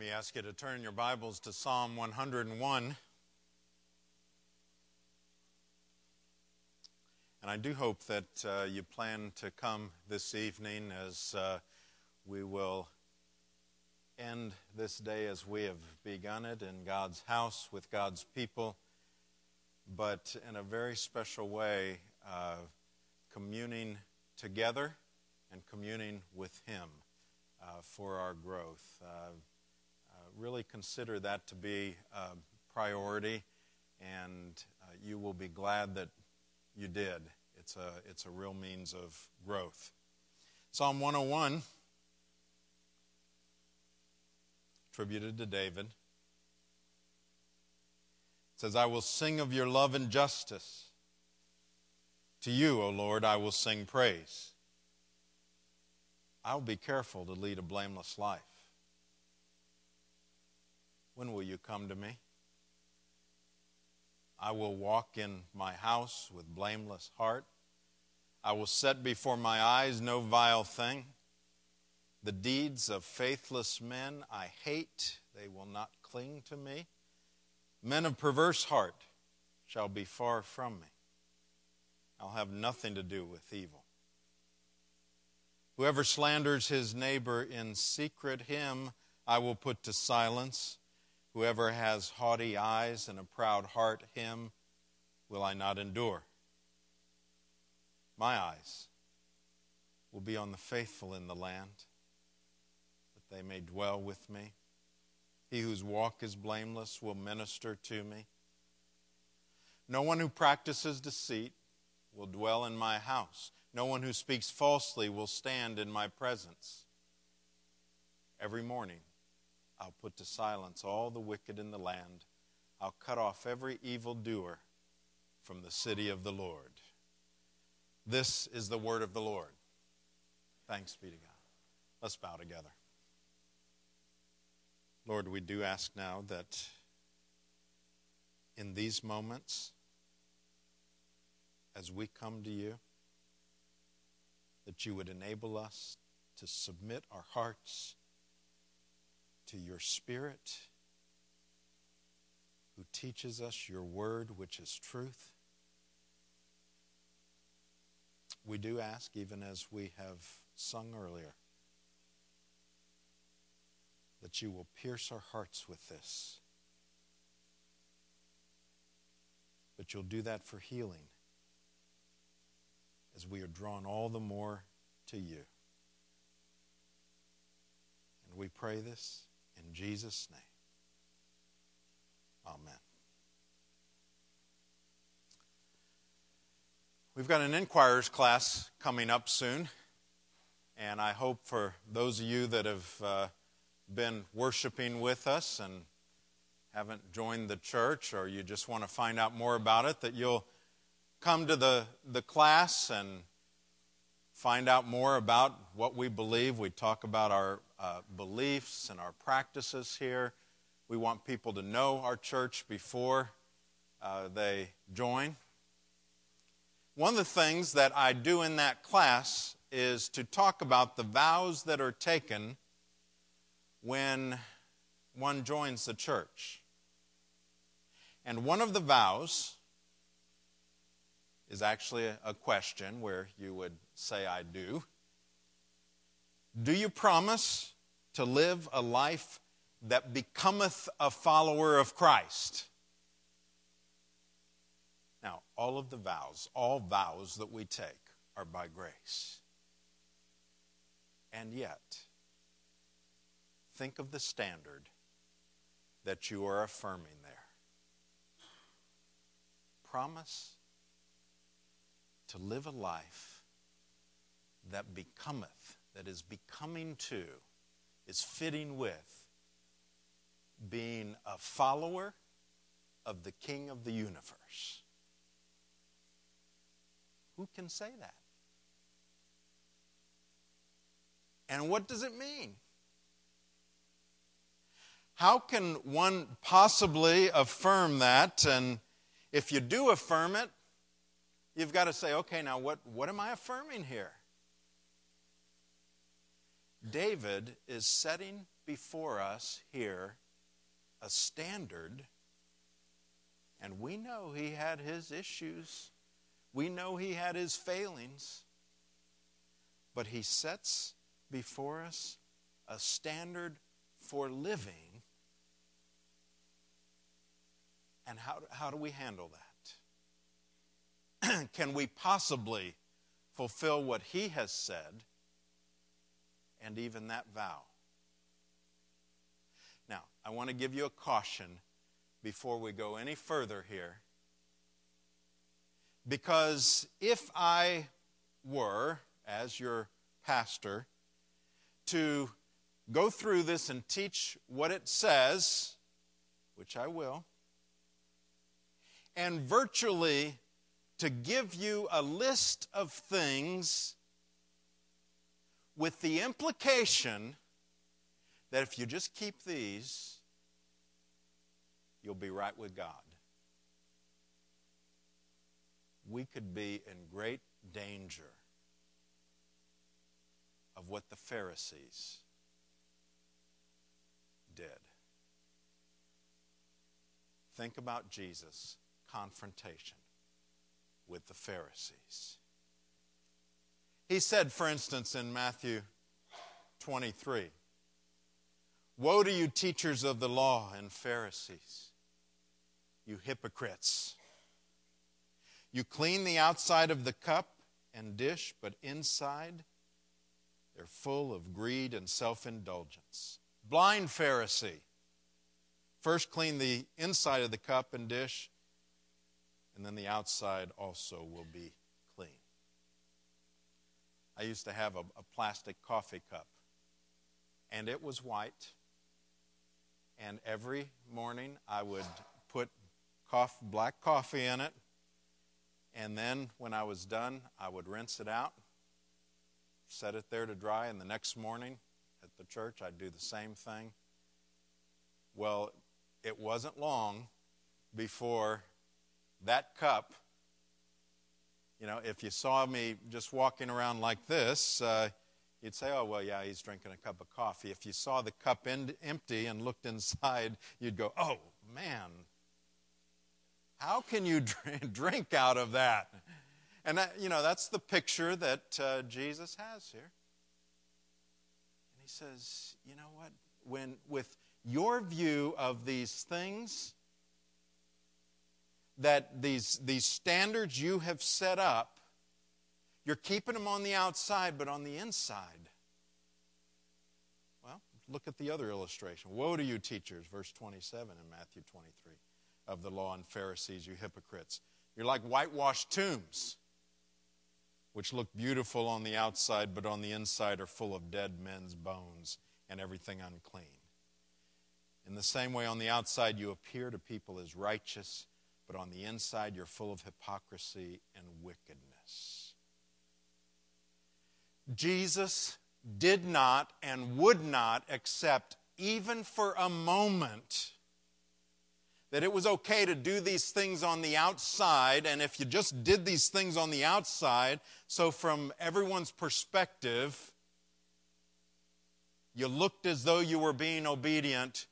me ask you to turn your Bibles to Psalm 101. And I do hope that uh, you plan to come this evening as uh, we will end this day as we have begun it in God's house with God's people, but in a very special way, uh, communing together and communing with Him uh, for our growth. Really consider that to be a priority, and uh, you will be glad that you did. It's a, it's a real means of growth. Psalm 101, attributed to David, says, I will sing of your love and justice. To you, O Lord, I will sing praise. I'll be careful to lead a blameless life. When will you come to me? I will walk in my house with blameless heart. I will set before my eyes no vile thing. The deeds of faithless men I hate, they will not cling to me. Men of perverse heart shall be far from me. I'll have nothing to do with evil. Whoever slanders his neighbor in secret, him I will put to silence. Whoever has haughty eyes and a proud heart, him will I not endure. My eyes will be on the faithful in the land, that they may dwell with me. He whose walk is blameless will minister to me. No one who practices deceit will dwell in my house. No one who speaks falsely will stand in my presence. Every morning, I'll put to silence all the wicked in the land. I'll cut off every evildoer from the city of the Lord. This is the word of the Lord. Thanks be to God. Let's bow together. Lord, we do ask now that in these moments, as we come to you, that you would enable us to submit our hearts to your Spirit who teaches us your word, which is truth. We do ask, even as we have sung earlier, that you will pierce our hearts with this. But you'll do that for healing as we are drawn all the more to you. And we pray this in Jesus' name. Amen. We've got an inquirer's class coming up soon, and I hope for those of you that have uh, been worshiping with us and haven't joined the church or you just want to find out more about it, that you'll come to the, the class and find out more about what we believe. We talk about our uh, beliefs and our practices here. We want people to know our church before uh, they join. One of the things that I do in that class is to talk about the vows that are taken when one joins the church. And one of the vows is actually a question where you would say, I do. Do you promise to live a life that becometh a follower of Christ? Now, all of the vows, all vows that we take are by grace. And yet, think of the standard that you are affirming there. Promise to live a life that becometh, that is becoming to, is fitting with being a follower of the King of the universe. Who can say that? And what does it mean? How can one possibly affirm that? And if you do affirm it, you've got to say, okay, now what, what am I affirming here? David is setting before us here a standard, and we know he had his issues, we know he had his failings, but he sets before us a standard for living. And how, how do we handle that? Can we possibly fulfill what he has said and even that vow? Now, I want to give you a caution before we go any further here. Because if I were, as your pastor, to go through this and teach what it says, which I will, and virtually to give you a list of things with the implication that if you just keep these, you'll be right with God. We could be in great danger of what the Pharisees did. Think about Jesus' confrontation with the Pharisees. He said, for instance, in Matthew 23, Woe to you, teachers of the law and Pharisees, you hypocrites! You clean the outside of the cup and dish, but inside they're full of greed and self indulgence. Blind Pharisee. First clean the inside of the cup and dish, and then the outside also will be. I used to have a, a plastic coffee cup, and it was white. And every morning I would put coffee, black coffee in it, and then when I was done, I would rinse it out, set it there to dry, and the next morning at the church, I'd do the same thing. Well, it wasn't long before that cup, you know, if you saw me just walking around like this, uh, you'd say, oh, well, yeah, he's drinking a cup of coffee. If you saw the cup empty and looked inside, you'd go, oh, man, how can you drink out of that? And, that, you know, that's the picture that uh, Jesus has here. And he says, you know what? When, with your view of these things, that these, these standards you have set up, you're keeping them on the outside, but on the inside. Well, look at the other illustration. Woe to you, teachers, verse 27 in Matthew 23, of the law and Pharisees, you hypocrites. You're like whitewashed tombs, which look beautiful on the outside, but on the inside are full of dead men's bones and everything unclean. In the same way, on the outside, you appear to people as righteous, but on the inside, you're full of hypocrisy and wickedness. Jesus did not and would not accept, even for a moment, that it was okay to do these things on the outside, and if you just did these things on the outside, so from everyone's perspective, you looked as though you were being obedient.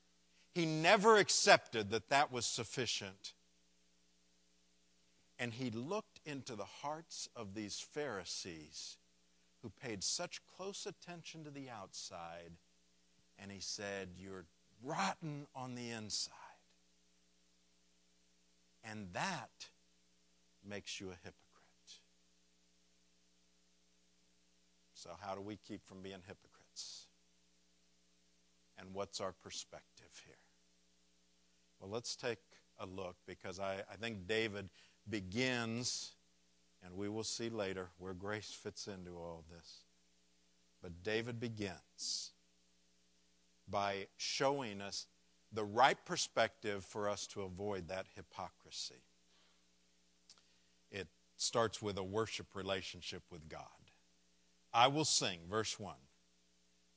He never accepted that that was sufficient. And he looked into the hearts of these Pharisees who paid such close attention to the outside, and he said, You're rotten on the inside. And that makes you a hypocrite. So, how do we keep from being hypocrites? And what's our perspective here? Well, let's take a look because I, I think David begins and we will see later where grace fits into all this. But David begins by showing us the right perspective for us to avoid that hypocrisy. It starts with a worship relationship with God. I will sing, verse 1,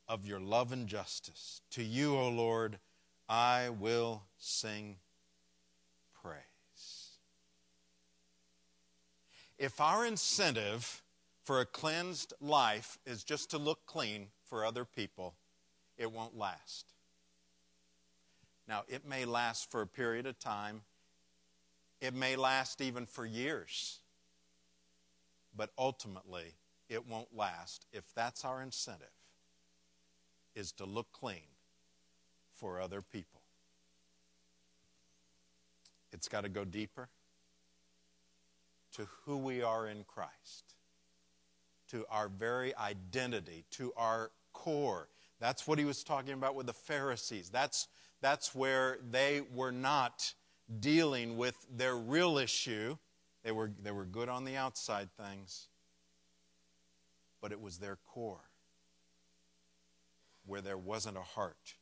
of your love and justice. To you, O Lord, I will sing praise. If our incentive for a cleansed life is just to look clean for other people, it won't last. Now, it may last for a period of time, it may last even for years, but ultimately, it won't last if that's our incentive, is to look clean for other people. It's got to go deeper to who we are in Christ, to our very identity, to our core. That's what he was talking about with the Pharisees. That's, that's where they were not dealing with their real issue. They were, they were good on the outside things, but it was their core where there wasn't a heart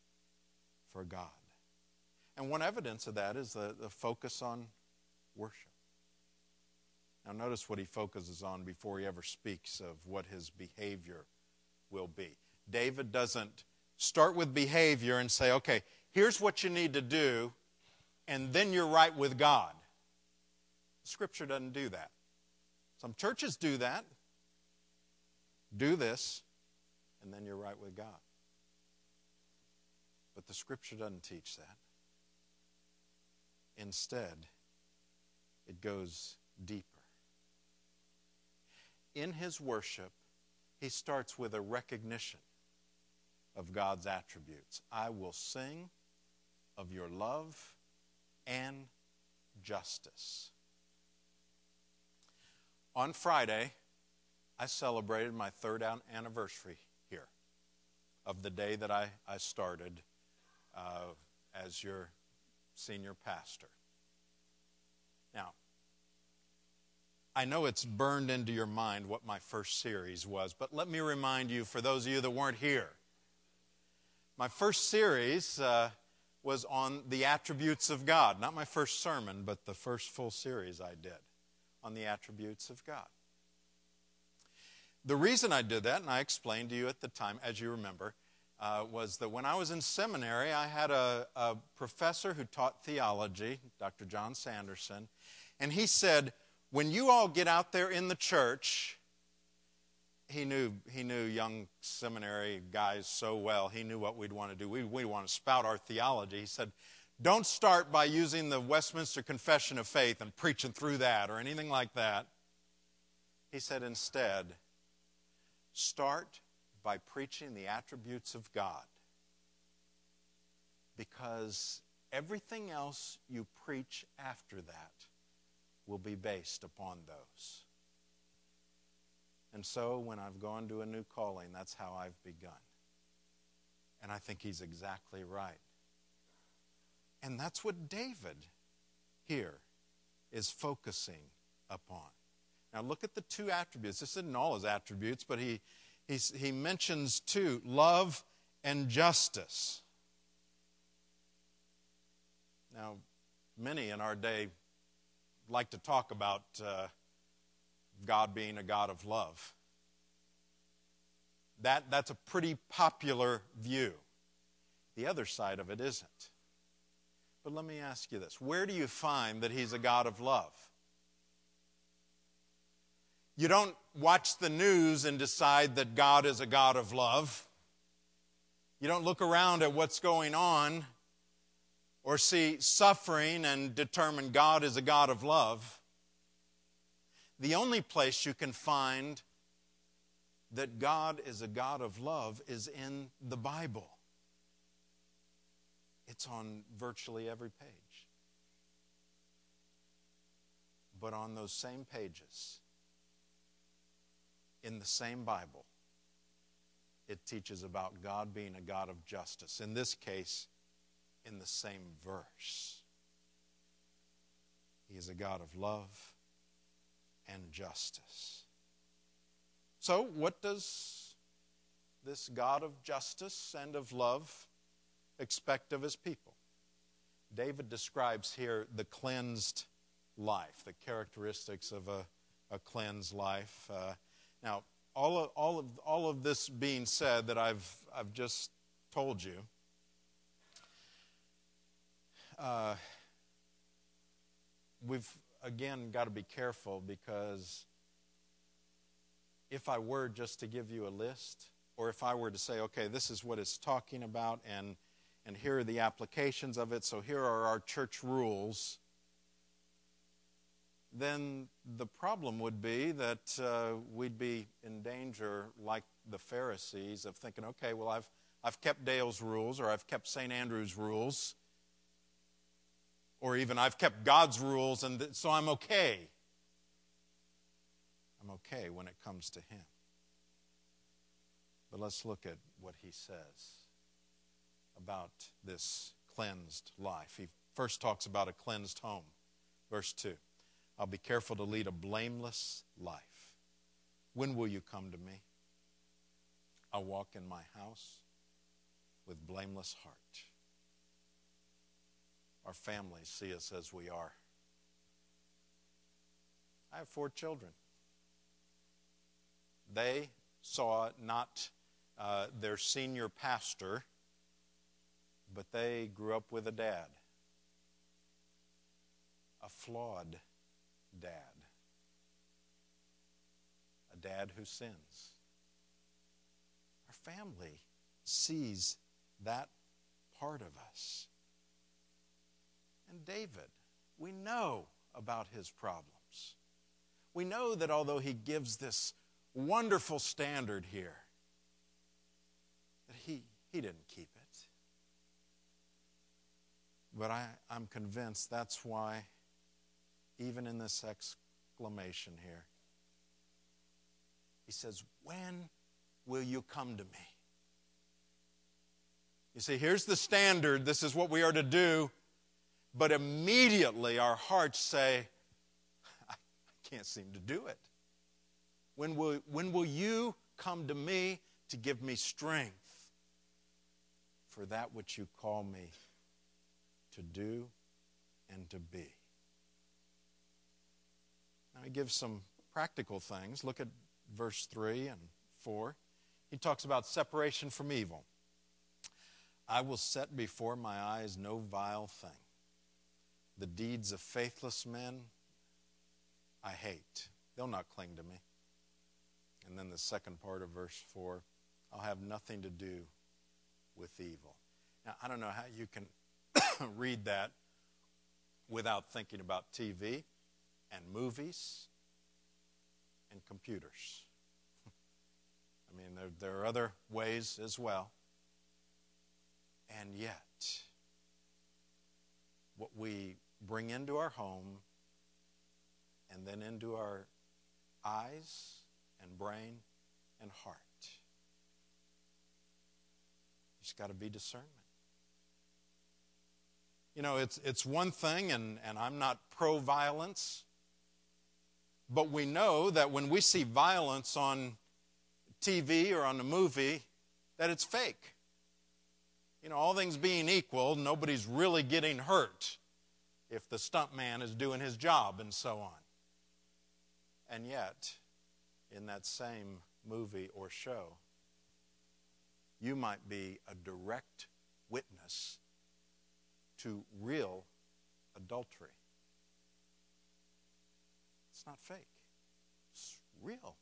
for God. And one evidence of that is the, the focus on worship. Now, notice what he focuses on before he ever speaks of what his behavior will be. David doesn't start with behavior and say, okay, here's what you need to do, and then you're right with God. Scripture doesn't do that. Some churches do that. Do this, and then you're right with God. But the Scripture doesn't teach that. Instead, it goes deeper. In his worship, he starts with a recognition of God's attributes. I will sing of your love and justice. On Friday, I celebrated my third anniversary here of the day that I, I started uh, as your senior pastor. Now, I know it's burned into your mind what my first series was, but let me remind you, for those of you that weren't here, my first series uh, was on the attributes of God. Not my first sermon, but the first full series I did on the attributes of God. The reason I did that, and I explained to you at the time, as you remember, uh, was that when I was in seminary, I had a, a professor who taught theology, Dr. John Sanderson, and he said, When you all get out there in the church, he knew, he knew young seminary guys so well. He knew what we'd want to do. We, we want to spout our theology. He said, Don't start by using the Westminster Confession of Faith and preaching through that or anything like that. He said, Instead, start by preaching the attributes of God. Because everything else you preach after that will be based upon those. And so when I've gone to a new calling, that's how I've begun. And I think he's exactly right. And that's what David here is focusing upon. Now look at the two attributes. This isn't all his attributes, but he, he's, he mentions two love and justice. Now, many in our day like to talk about uh, God being a God of love. That, that's a pretty popular view. The other side of it isn't. But let me ask you this where do you find that He's a God of love? You don't watch the news and decide that God is a God of love. You don't look around at what's going on or see suffering and determine God is a God of love. The only place you can find that God is a God of love is in the Bible. It's on virtually every page. But on those same pages, in the same Bible, it teaches about God being a God of justice. In this case, in the same verse. He is a God of love and justice. So, what does this God of justice and of love expect of his people? David describes here the cleansed life, the characteristics of a, a cleansed life. Uh, now, all of, all, of, all of this being said that I've, I've just told you, uh, we've again got to be careful because if I were just to give you a list or if I were to say, okay, this is what it's talking about, and, and here are the applications of it, so here are our church rules, then the problem would be that uh, we'd be in danger, like the Pharisees, of thinking, okay, well, I've, I've kept Dale's rules, or I've kept St. Andrew's rules, or even I've kept God's rules, and th- so I'm okay. I'm okay when it comes to Him. But let's look at what He says about this cleansed life. He first talks about a cleansed home. Verse 2 I'll be careful to lead a blameless life. When will you come to me? I'll walk in my house with blameless heart. Our families see us as we are. I have four children. They saw not uh, their senior pastor, but they grew up with a dad, a flawed dad, a dad who sins. Our family sees that part of us. And David, we know about his problems. We know that although he gives this wonderful standard here, that he, he didn't keep it. But I, I'm convinced that's why, even in this exclamation here, he says, When will you come to me? You see, here's the standard. This is what we are to do. But immediately our hearts say, I can't seem to do it. When will, when will you come to me to give me strength for that which you call me to do and to be? Now he gives some practical things. Look at verse 3 and 4. He talks about separation from evil. I will set before my eyes no vile thing. The deeds of faithless men I hate. They'll not cling to me. And then the second part of verse 4 I'll have nothing to do with evil. Now, I don't know how you can read that without thinking about TV and movies and computers. I mean, there, there are other ways as well. And yet, what we bring into our home and then into our eyes and brain and heart. You just got to be discernment. You know, it's, it's one thing, and, and I'm not pro violence, but we know that when we see violence on TV or on the movie, that it's fake. You know, all things being equal, nobody's really getting hurt if the stuntman is doing his job and so on. And yet, in that same movie or show, you might be a direct witness to real adultery. It's not fake, it's real.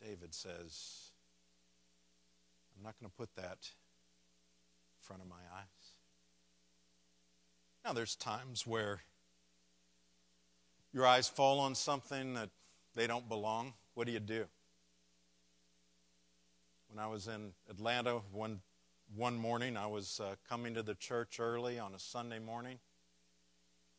David says, I'm not going to put that in front of my eyes. Now, there's times where your eyes fall on something that they don't belong. What do you do? When I was in Atlanta one, one morning, I was uh, coming to the church early on a Sunday morning,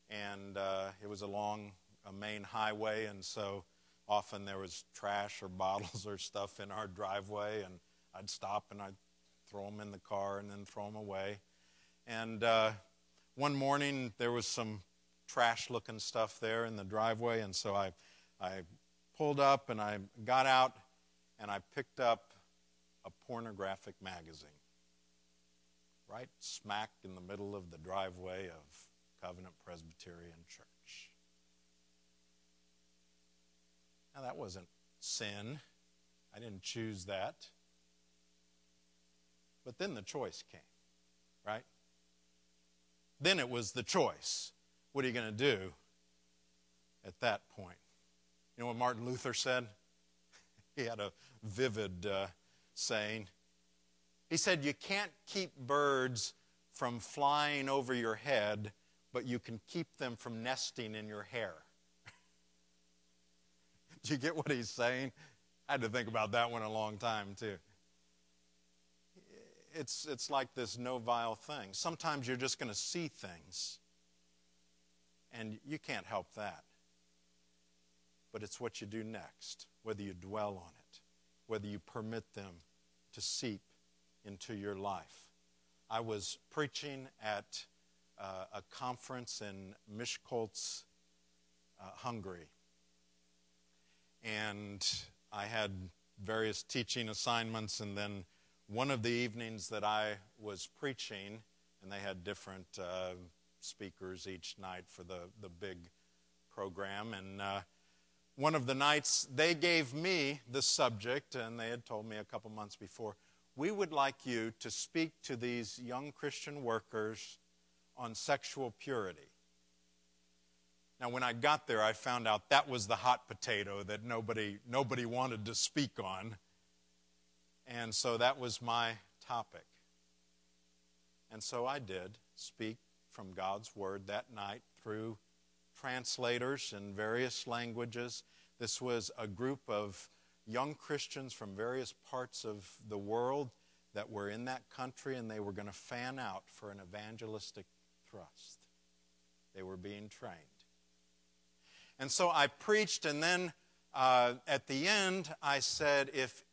and uh, it was along a main highway, and so often there was trash or bottles or stuff in our driveway, and I'd stop and I'd throw them in the car and then throw them away. And uh, one morning there was some trash looking stuff there in the driveway, and so I, I pulled up and I got out and I picked up a pornographic magazine right smack in the middle of the driveway of Covenant Presbyterian Church. Now, that wasn't sin. I didn't choose that. But then the choice came, right? Then it was the choice. What are you going to do at that point? You know what Martin Luther said? he had a vivid uh, saying. He said, You can't keep birds from flying over your head, but you can keep them from nesting in your hair. Do you get what he's saying? I had to think about that one a long time, too. It's, it's like this no vile thing. Sometimes you're just going to see things, and you can't help that. But it's what you do next, whether you dwell on it, whether you permit them to seep into your life. I was preaching at uh, a conference in Miskolc, uh, Hungary. And I had various teaching assignments, and then one of the evenings that I was preaching, and they had different uh, speakers each night for the, the big program, and uh, one of the nights they gave me the subject, and they had told me a couple months before, we would like you to speak to these young Christian workers on sexual purity. Now, when I got there, I found out that was the hot potato that nobody, nobody wanted to speak on. And so that was my topic. And so I did speak from God's Word that night through translators in various languages. This was a group of young Christians from various parts of the world that were in that country, and they were going to fan out for an evangelistic thrust. They were being trained. And so I preached, and then uh, at the end, I said, if,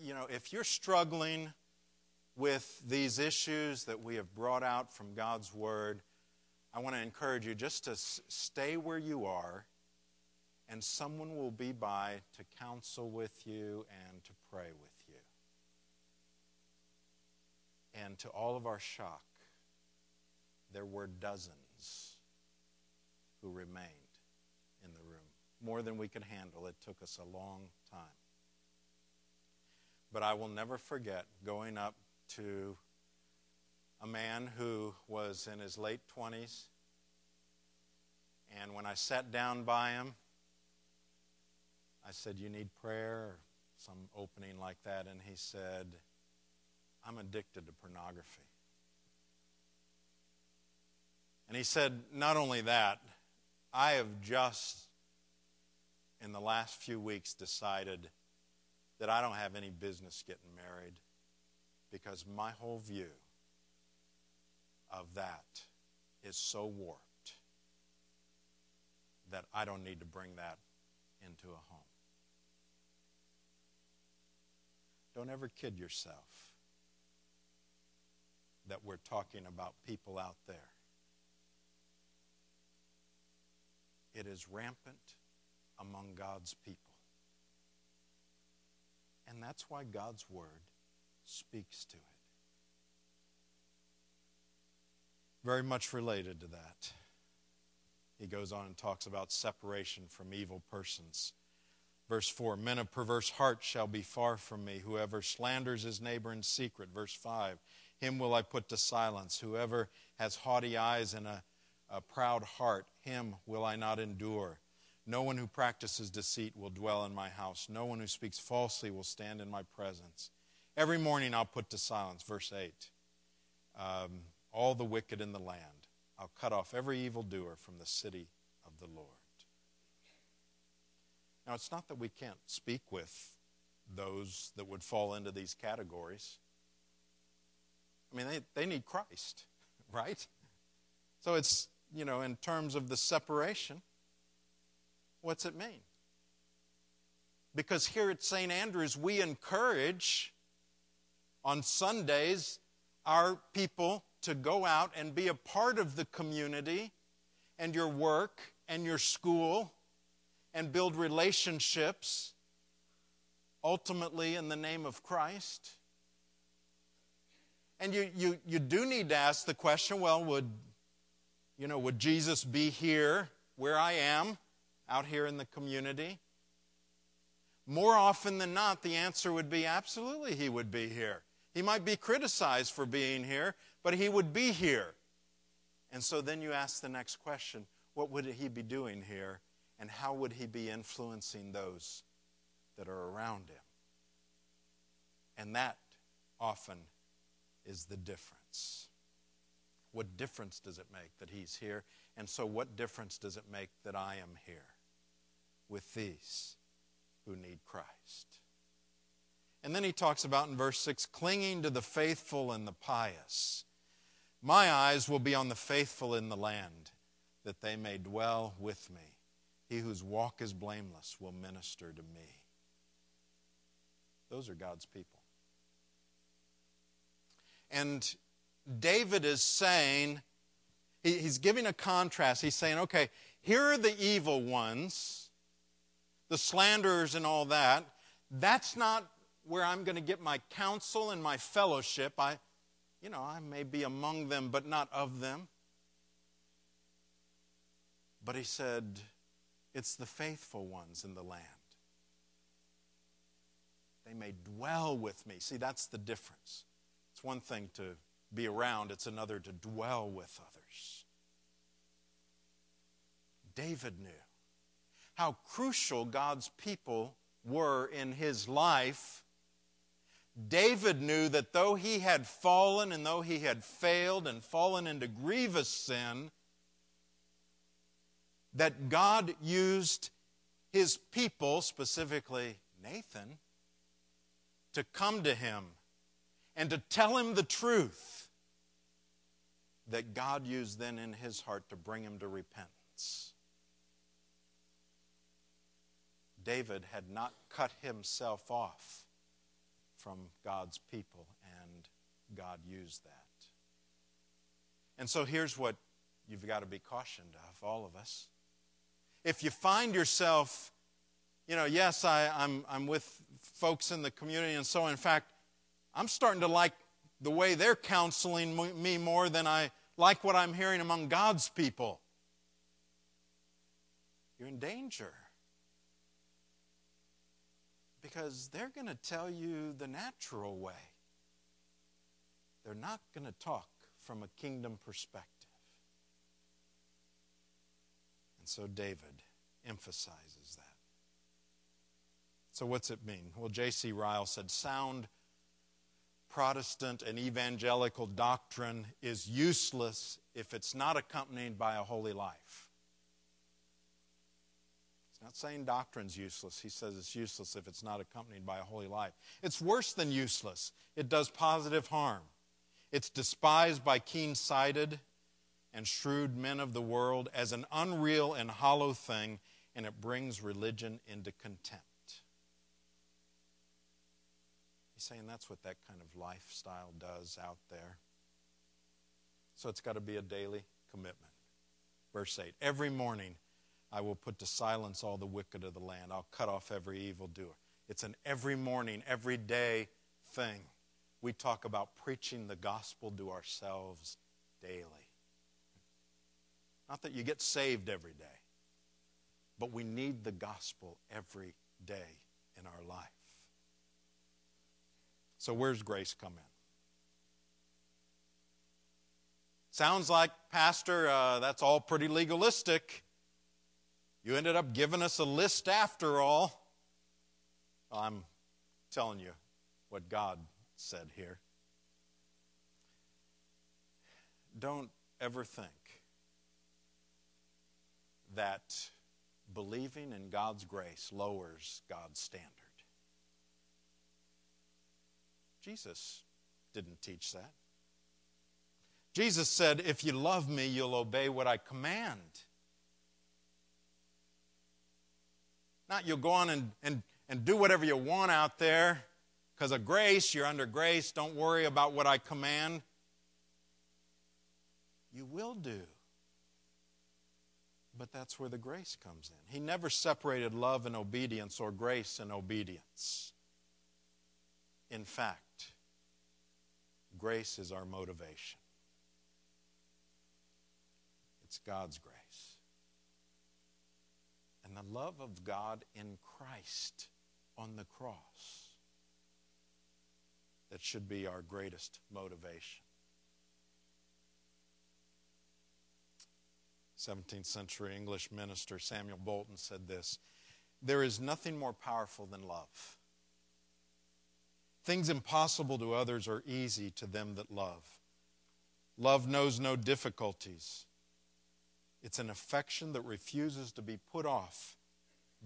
you know, if you're struggling with these issues that we have brought out from God's Word, I want to encourage you just to stay where you are, and someone will be by to counsel with you and to pray with you. And to all of our shock, there were dozens who remained in the room. More than we could handle. It took us a long time. But I will never forget going up to a man who was in his late 20s. And when I sat down by him, I said, You need prayer? Or some opening like that. And he said, I'm addicted to pornography. And he said, Not only that, I have just, in the last few weeks, decided that I don't have any business getting married because my whole view of that is so warped that I don't need to bring that into a home. Don't ever kid yourself that we're talking about people out there It is rampant among God's people. And that's why God's Word speaks to it. Very much related to that. He goes on and talks about separation from evil persons. Verse 4 Men of perverse heart shall be far from me. Whoever slanders his neighbor in secret. Verse 5 Him will I put to silence. Whoever has haughty eyes and a a proud heart, him will I not endure. No one who practices deceit will dwell in my house. No one who speaks falsely will stand in my presence. Every morning I'll put to silence. Verse 8 um, All the wicked in the land. I'll cut off every evildoer from the city of the Lord. Now, it's not that we can't speak with those that would fall into these categories. I mean, they, they need Christ, right? So it's you know, in terms of the separation, what's it mean? Because here at St. Andrews, we encourage on Sundays our people to go out and be a part of the community and your work and your school and build relationships, ultimately in the name of Christ. And you, you, you do need to ask the question well, would you know, would Jesus be here where I am, out here in the community? More often than not, the answer would be absolutely he would be here. He might be criticized for being here, but he would be here. And so then you ask the next question what would he be doing here, and how would he be influencing those that are around him. And that often is the difference. What difference does it make that he's here? And so, what difference does it make that I am here with these who need Christ? And then he talks about in verse 6 clinging to the faithful and the pious. My eyes will be on the faithful in the land, that they may dwell with me. He whose walk is blameless will minister to me. Those are God's people. And David is saying, he's giving a contrast. He's saying, okay, here are the evil ones, the slanderers and all that. That's not where I'm going to get my counsel and my fellowship. I, you know, I may be among them, but not of them. But he said, it's the faithful ones in the land. They may dwell with me. See, that's the difference. It's one thing to be around, it's another to dwell with others. David knew how crucial God's people were in his life. David knew that though he had fallen and though he had failed and fallen into grievous sin, that God used his people, specifically Nathan, to come to him and to tell him the truth that God used then in his heart to bring him to repentance. David had not cut himself off from God's people, and God used that. And so here's what you've got to be cautioned of, all of us. If you find yourself, you know, yes, I, I'm, I'm with folks in the community, and so in fact, I'm starting to like the way they're counseling me more than I like what I'm hearing among God's people. You're in danger. Because they're going to tell you the natural way. They're not going to talk from a kingdom perspective. And so David emphasizes that. So, what's it mean? Well, J.C. Ryle said sound Protestant and evangelical doctrine is useless if it's not accompanied by a holy life. He's not saying doctrine's useless. He says it's useless if it's not accompanied by a holy life. It's worse than useless, it does positive harm. It's despised by keen sighted and shrewd men of the world as an unreal and hollow thing, and it brings religion into contempt. He's saying that's what that kind of lifestyle does out there. So it's got to be a daily commitment. Verse 8 Every morning I will put to silence all the wicked of the land, I'll cut off every evildoer. It's an every morning, every day thing. We talk about preaching the gospel to ourselves daily. Not that you get saved every day, but we need the gospel every day in our life. So, where's grace come in? Sounds like, Pastor, uh, that's all pretty legalistic. You ended up giving us a list after all. I'm telling you what God said here. Don't ever think that believing in God's grace lowers God's standard. Jesus didn't teach that. Jesus said, If you love me, you'll obey what I command. Not you'll go on and, and, and do whatever you want out there because of grace. You're under grace. Don't worry about what I command. You will do. But that's where the grace comes in. He never separated love and obedience or grace and obedience. In fact, Grace is our motivation. It's God's grace. The love of God in Christ on the cross that should be our greatest motivation. 17th century English minister Samuel Bolton said this There is nothing more powerful than love. Things impossible to others are easy to them that love. Love knows no difficulties. It's an affection that refuses to be put off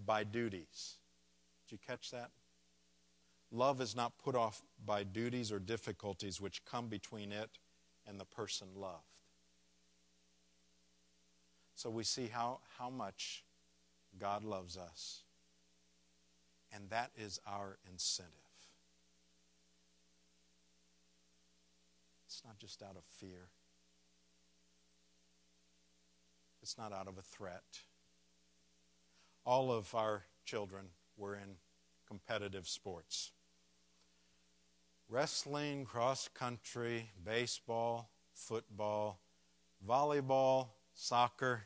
by duties. Did you catch that? Love is not put off by duties or difficulties which come between it and the person loved. So we see how, how much God loves us. And that is our incentive. It's not just out of fear, it's not out of a threat. All of our children were in competitive sports wrestling, cross country, baseball, football, volleyball, soccer,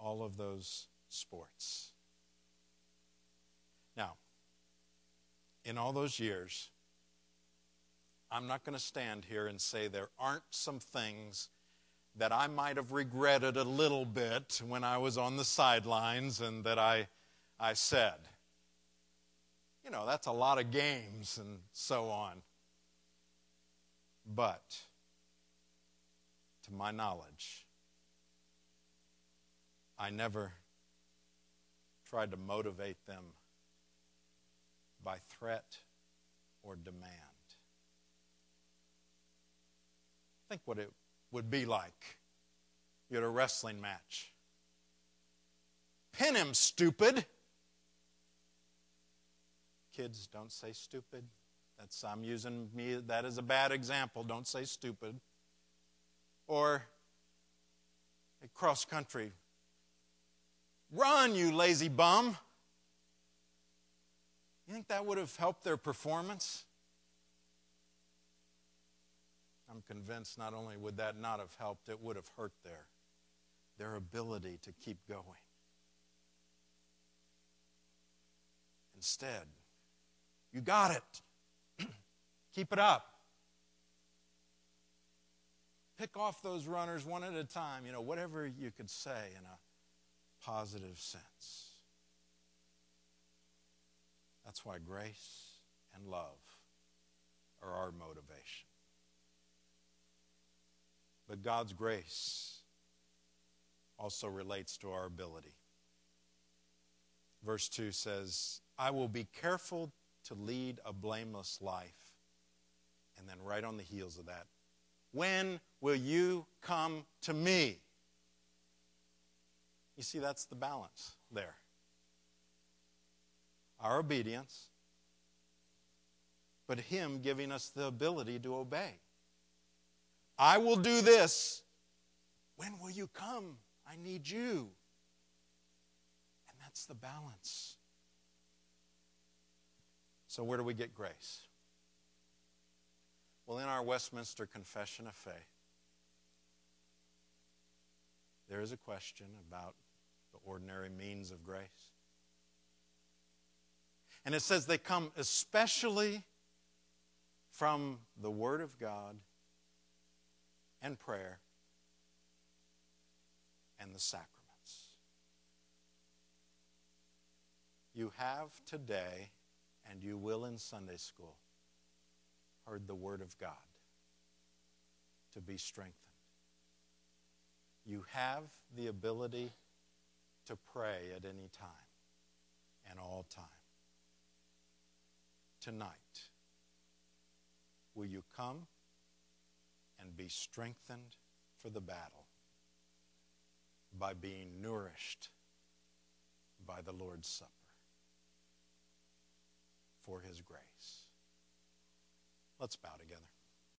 all of those sports. Now, in all those years, I'm not going to stand here and say there aren't some things that I might have regretted a little bit when I was on the sidelines and that I, I said. You know, that's a lot of games and so on. But, to my knowledge, I never tried to motivate them by threat or demand. Think what it would be like. You had a wrestling match. Pin him, stupid. Kids, don't say stupid. That's I'm using me that as a bad example. Don't say stupid. Or a cross country. Run, you lazy bum. You think that would have helped their performance? I'm convinced not only would that not have helped, it would have hurt their, their ability to keep going. Instead, you got it. Keep it up. Pick off those runners one at a time, you know, whatever you could say in a positive sense. That's why grace and love are our motivation. But God's grace also relates to our ability. Verse 2 says, I will be careful to lead a blameless life. And then, right on the heels of that, when will you come to me? You see, that's the balance there. Our obedience, but Him giving us the ability to obey. I will do this. When will you come? I need you. And that's the balance. So, where do we get grace? Well, in our Westminster Confession of Faith, there is a question about the ordinary means of grace. And it says they come especially from the Word of God and prayer and the sacraments. You have today and you will in Sunday school, heard the Word of God to be strengthened. You have the ability to pray at any time and all time. Tonight, will you come and be strengthened for the battle by being nourished by the Lord's Supper? for his grace. Let's bow together.